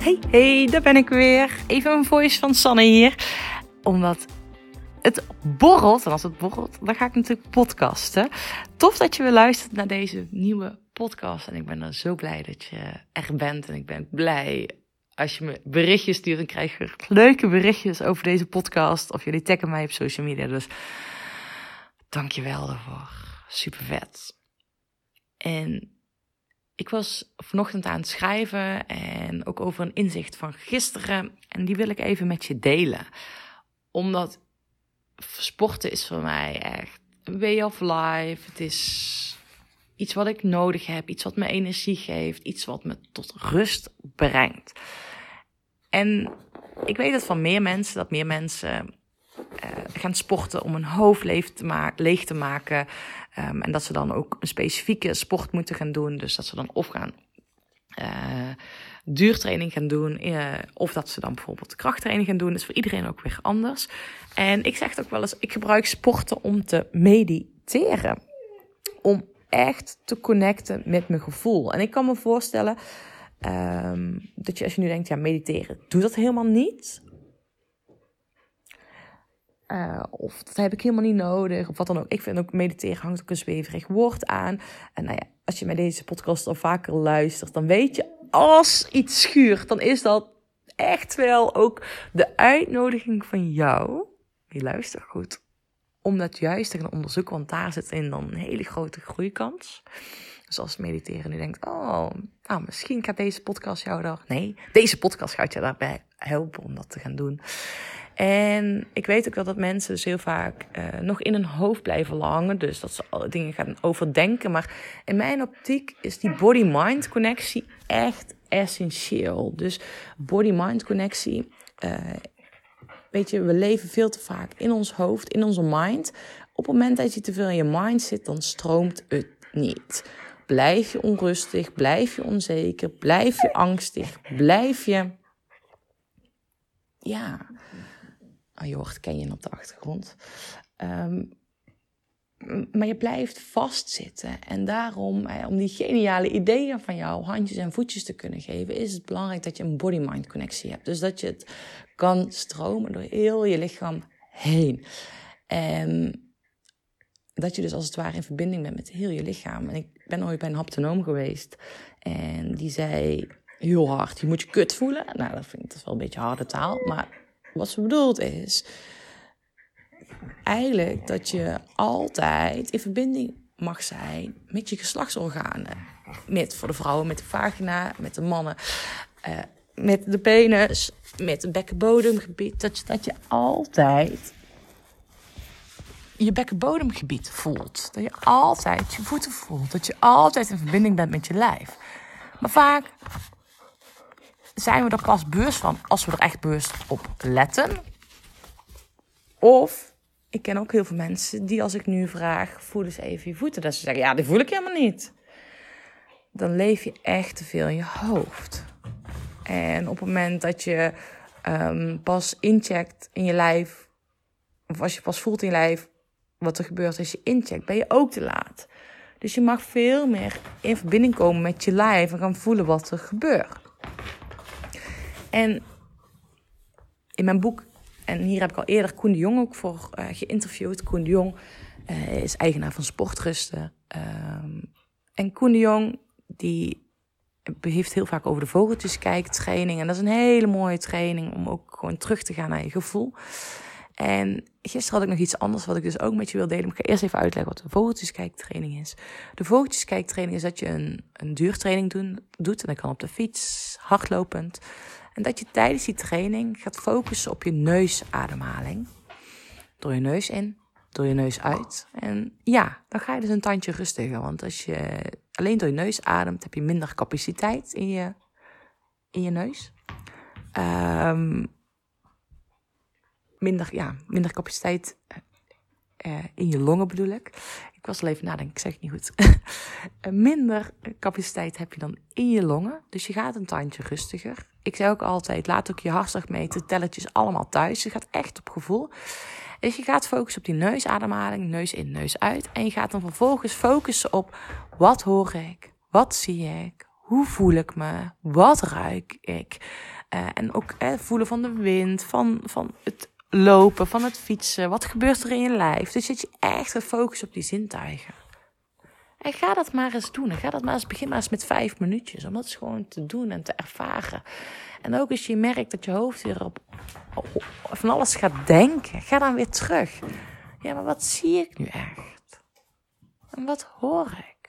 Hey, hey, daar ben ik weer. Even een voice van Sanne hier. Omdat het borrelt. En als het borrelt, dan ga ik natuurlijk podcasten. Tof dat je weer luistert naar deze nieuwe podcast. En ik ben er zo blij dat je er bent. En ik ben blij als je me berichtjes stuurt. Dan krijg je leuke berichtjes over deze podcast. Of jullie taggen mij op social media. Dus dank je wel daarvoor. Super vet. En ik was vanochtend aan het schrijven en ook over een inzicht van gisteren. En die wil ik even met je delen. Omdat sporten is voor mij echt een way of life. Het is iets wat ik nodig heb, iets wat me energie geeft, iets wat me tot rust brengt. En ik weet het van meer mensen, dat meer mensen gaan sporten om hun hoofd leeg te, leeg te maken. Um, en dat ze dan ook een specifieke sport moeten gaan doen. Dus dat ze dan of gaan uh, duurtraining gaan doen. Uh, of dat ze dan bijvoorbeeld krachttraining gaan doen. Dat is voor iedereen ook weer anders. En ik zeg het ook wel eens, ik gebruik sporten om te mediteren. Om echt te connecten met mijn gevoel. En ik kan me voorstellen um, dat je als je nu denkt, ja, mediteren, doe dat helemaal niet. Uh, of dat heb ik helemaal niet nodig, of wat dan ook. Ik vind ook mediteren hangt ook een zweverig woord aan. En nou ja, als je met deze podcast al vaker luistert, dan weet je, als iets schuurt, dan is dat echt wel ook de uitnodiging van jou. Je luistert goed. Om dat juist te gaan onderzoeken, want daar zit in dan een hele grote groeikans. Dus als mediteren nu denkt, oh, nou, misschien gaat deze podcast jou daar... Nee, deze podcast gaat je daarbij helpen om dat te gaan doen. En ik weet ook wel dat mensen dus heel vaak uh, nog in hun hoofd blijven hangen. Dus dat ze alle dingen gaan overdenken. Maar in mijn optiek is die body-mind connectie echt essentieel. Dus body-mind connectie. Uh, weet je, we leven veel te vaak in ons hoofd, in onze mind. Op het moment dat je te veel in je mind zit, dan stroomt het niet. Blijf je onrustig, blijf je onzeker, blijf je angstig, blijf je. Ja, Oh, je hoort Canyon op de achtergrond. Um, maar je blijft vastzitten. En daarom, eh, om die geniale ideeën van jou handjes en voetjes te kunnen geven, is het belangrijk dat je een body-mind connectie hebt. Dus dat je het kan stromen door heel je lichaam heen. En dat je dus als het ware in verbinding bent met heel je lichaam. En ik ben ooit bij een haptonoom geweest. En die zei heel hard, je moet je kut voelen. Nou, dat vind ik dat wel een beetje harde taal. Maar wat ze bedoelt is eigenlijk dat je altijd in verbinding mag zijn met je geslachtsorganen. Met voor de vrouwen met de vagina, met de mannen uh, met de penis, met het bekkenbodemgebied. Dat je, dat je altijd je bekkenbodemgebied voelt. Dat je altijd je voeten voelt. Dat je altijd in verbinding bent met je lijf. Maar vaak zijn we er pas bewust van als we er echt bewust op letten. Of ik ken ook heel veel mensen die als ik nu vraag, voel eens even je voeten. Dat ze zeggen, ja, die voel ik helemaal niet. Dan leef je echt te veel in je hoofd. En op het moment dat je um, pas incheckt in je lijf, of als je pas voelt in je lijf wat er gebeurt als je incheckt, ben je ook te laat. Dus je mag veel meer in verbinding komen met je lijf en gaan voelen wat er gebeurt. En in mijn boek, en hier heb ik al eerder Koen de Jong ook voor uh, geïnterviewd. Koen de Jong uh, is eigenaar van Sportrusten. Um, en Koen de Jong, die heeft heel vaak over de vogeltjeskijktraining. En dat is een hele mooie training om ook gewoon terug te gaan naar je gevoel. En gisteren had ik nog iets anders wat ik dus ook met je wil delen. ik ga eerst even uitleggen wat de vogeltjeskijktraining is. De vogeltjeskijktraining is dat je een, een duurtraining doen, doet. En dat kan op de fiets, hardlopend. Dat je tijdens die training gaat focussen op je neusademhaling. Door je neus in, door je neus uit. En ja, dan ga je dus een tandje rustiger. Want als je alleen door je neus ademt, heb je minder capaciteit in je, in je neus. Um, minder, ja, minder capaciteit uh, in je longen bedoel ik. Ik was al even nadenken, ik zeg het niet goed. minder capaciteit heb je dan in je longen. Dus je gaat een tandje rustiger. Ik zei ook altijd, laat ook je hartslag meten, telletjes allemaal thuis. Je gaat echt op gevoel. Dus je gaat focussen op die neusademhaling, neus in, neus uit. En je gaat dan vervolgens focussen op wat hoor ik, wat zie ik, Hoe voel ik me? Wat ruik ik? Uh, en ook eh, voelen van de wind, van, van het lopen, van het fietsen. Wat gebeurt er in je lijf? Dus zit je echt te focussen op die zintuigen. En ga dat maar eens doen. En ga dat maar eens, begin maar eens met vijf minuutjes. Om dat gewoon te doen en te ervaren. En ook als je merkt dat je hoofd weer op van alles gaat denken. Ga dan weer terug. Ja, maar wat zie ik nu echt? En wat hoor ik?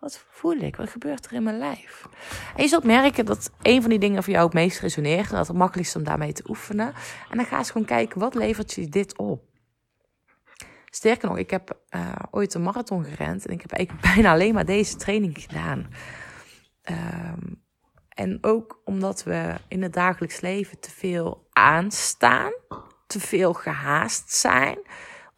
Wat voel ik? Wat gebeurt er in mijn lijf? En je zult merken dat een van die dingen voor jou het meest resoneert. En dat het makkelijkst om daarmee te oefenen. En dan ga eens gewoon kijken, wat levert je dit op? Sterker nog, ik heb uh, ooit een marathon gerend. En ik heb eigenlijk bijna alleen maar deze training gedaan. Um, en ook omdat we in het dagelijks leven te veel aanstaan. Te veel gehaast zijn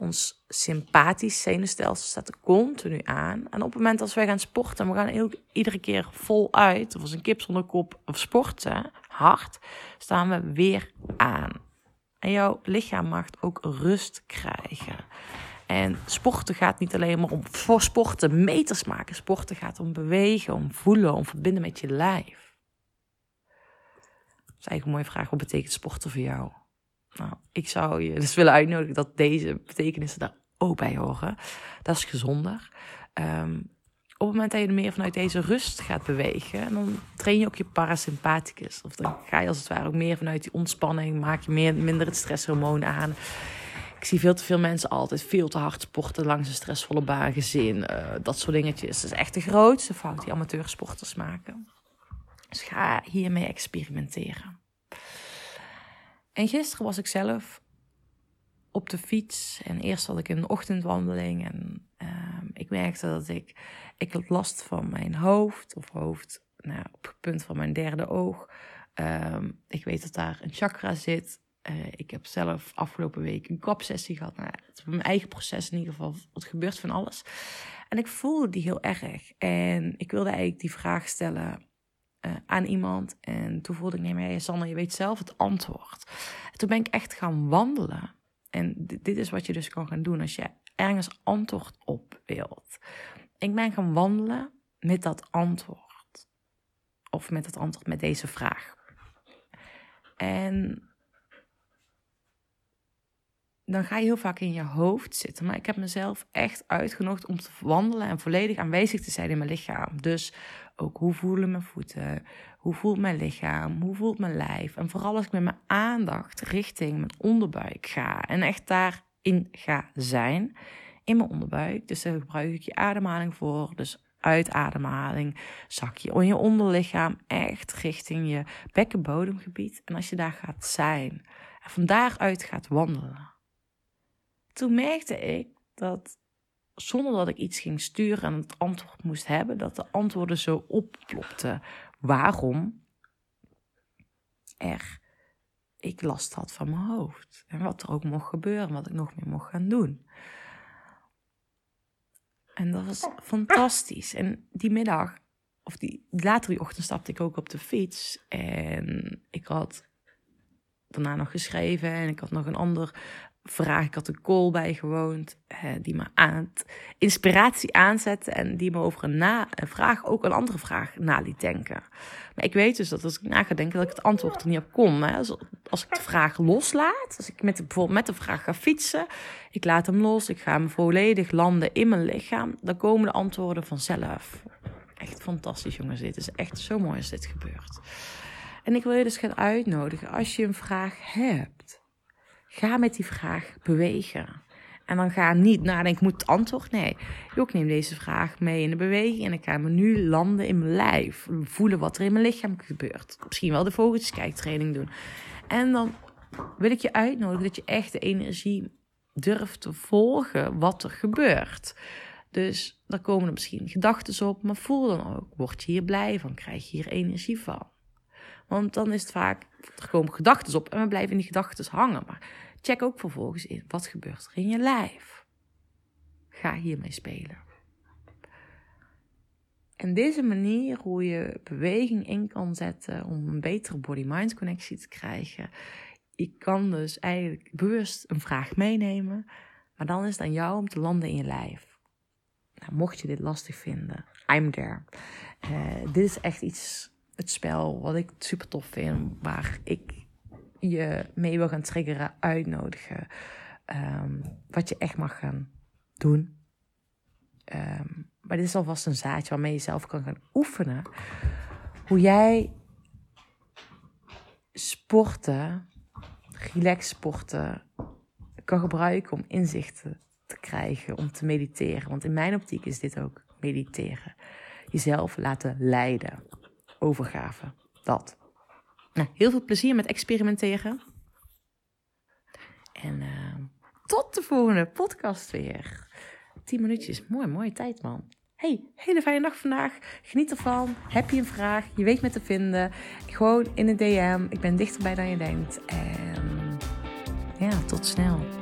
ons sympathisch zenuwstelsel staat er continu aan. En op het moment als wij gaan sporten, we gaan iedere keer voluit, of als een kip zonder kop, of sporten, hard, staan we weer aan. En jouw lichaam mag ook rust krijgen. En sporten gaat niet alleen maar om voor sporten meters maken. Sporten gaat om bewegen, om voelen, om verbinden met je lijf. Dat is eigenlijk een mooie vraag. Wat betekent sporten voor jou? Nou, ik zou je dus willen uitnodigen dat deze betekenissen daar ook bij horen. Dat is gezonder. Um, op het moment dat je er meer vanuit deze rust gaat bewegen, dan train je ook je parasympathicus. Of dan ga je als het ware ook meer vanuit die ontspanning, maak je minder het stresshormoon aan. Ik zie veel te veel mensen altijd veel te hard sporten langs een stressvolle baan, gezin, uh, dat soort dingetjes. Dat is echt de grootste fout die amateursporters maken. Dus ga hiermee experimenteren. En gisteren was ik zelf op de fiets. En eerst had ik een ochtendwandeling. En uh, ik merkte dat ik, ik had last van mijn hoofd. Of hoofd nou, op het punt van mijn derde oog. Uh, ik weet dat daar een chakra zit. Uh, ik heb zelf afgelopen week een kopsessie gehad. Nou, het is mijn eigen proces in ieder geval. Het gebeurt van alles. En ik voelde die heel erg. En ik wilde eigenlijk die vraag stellen uh, aan iemand. En toen voelde ik, nee maar Sanne, je weet zelf het antwoord. En toen ben ik echt gaan wandelen. En dit, dit is wat je dus kan gaan doen als je ergens antwoord op wilt. Ik ben gaan wandelen met dat antwoord. Of met het antwoord met deze vraag. En dan ga je heel vaak in je hoofd zitten. Maar ik heb mezelf echt uitgenodigd om te wandelen en volledig aanwezig te zijn in mijn lichaam. Dus ook hoe voelen mijn voeten? Hoe voelt mijn lichaam? Hoe voelt mijn lijf? En vooral als ik met mijn aandacht richting mijn onderbuik ga en echt daarin ga zijn, in mijn onderbuik. Dus daar gebruik ik je ademhaling voor. Dus uitademhaling, zak je in je onderlichaam echt richting je bekkenbodemgebied. En als je daar gaat zijn en van daaruit gaat wandelen. Toen merkte ik dat zonder dat ik iets ging sturen en het antwoord moest hebben, dat de antwoorden zo opplopten. Waarom er ik last had van mijn hoofd. En wat er ook mocht gebeuren, wat ik nog meer mocht gaan doen. En dat was fantastisch. En die middag, of die, later die ochtend, stapte ik ook op de fiets. En ik had daarna nog geschreven. En ik had nog een ander vraag. Ik had een call bijgewoond die me aan inspiratie aanzette en die me over een, vraag ook een andere vraag na liet denken. Maar ik weet dus dat als ik na ga denken dat ik het antwoord er niet op kom. Hè. Als, als ik de vraag loslaat, als ik met bijvoorbeeld met de vraag ga fietsen, ik laat hem los, ik ga hem volledig landen in mijn lichaam, dan komen de antwoorden vanzelf. Echt fantastisch jongens, dit is echt zo mooi als dit gebeurt. En ik wil je dus gaan uitnodigen als je een vraag hebt Ga met die vraag bewegen. En dan ga niet nadenken, moet het antwoord? Nee, ik neem deze vraag mee in de beweging en ik ga me nu landen in mijn lijf. Voelen wat er in mijn lichaam gebeurt. Misschien wel de vogeltjeskijktraining doen. En dan wil ik je uitnodigen dat je echt de energie durft te volgen wat er gebeurt. Dus daar komen er misschien gedachten op, maar voel dan ook. Word je hier blij van? Krijg je hier energie van? Want dan is het vaak, er komen gedachten op en we blijven in die gedachten hangen. Maar check ook vervolgens in, wat gebeurt er in je lijf? Ga hiermee spelen. En deze manier hoe je beweging in kan zetten om een betere body-mind connectie te krijgen. Je kan dus eigenlijk bewust een vraag meenemen, maar dan is het aan jou om te landen in je lijf. Nou, mocht je dit lastig vinden, I'm there. dit is echt iets, het spel wat ik super tof vind, waar ik je mee wil gaan triggeren, uitnodigen. Ehm, wat je echt mag gaan doen. Ehm, maar dit is alvast een zaadje waarmee je zelf kan gaan oefenen. Hoe jij sporten, relax sporten, kan gebruiken om inzichten te krijgen, om te mediteren. Want in mijn optiek is dit ook mediteren. Jezelf laten leiden. Overgave. Dat. Nou, heel veel plezier met experimenteren. En uh, tot de volgende podcast weer. 10 minuutjes. Mooi, mooie tijd, man. Hey, hele fijne dag vandaag. Geniet ervan. Heb je een vraag? Je weet me te vinden. Gewoon in een DM. Ik ben dichterbij dan je denkt. En ja, tot snel.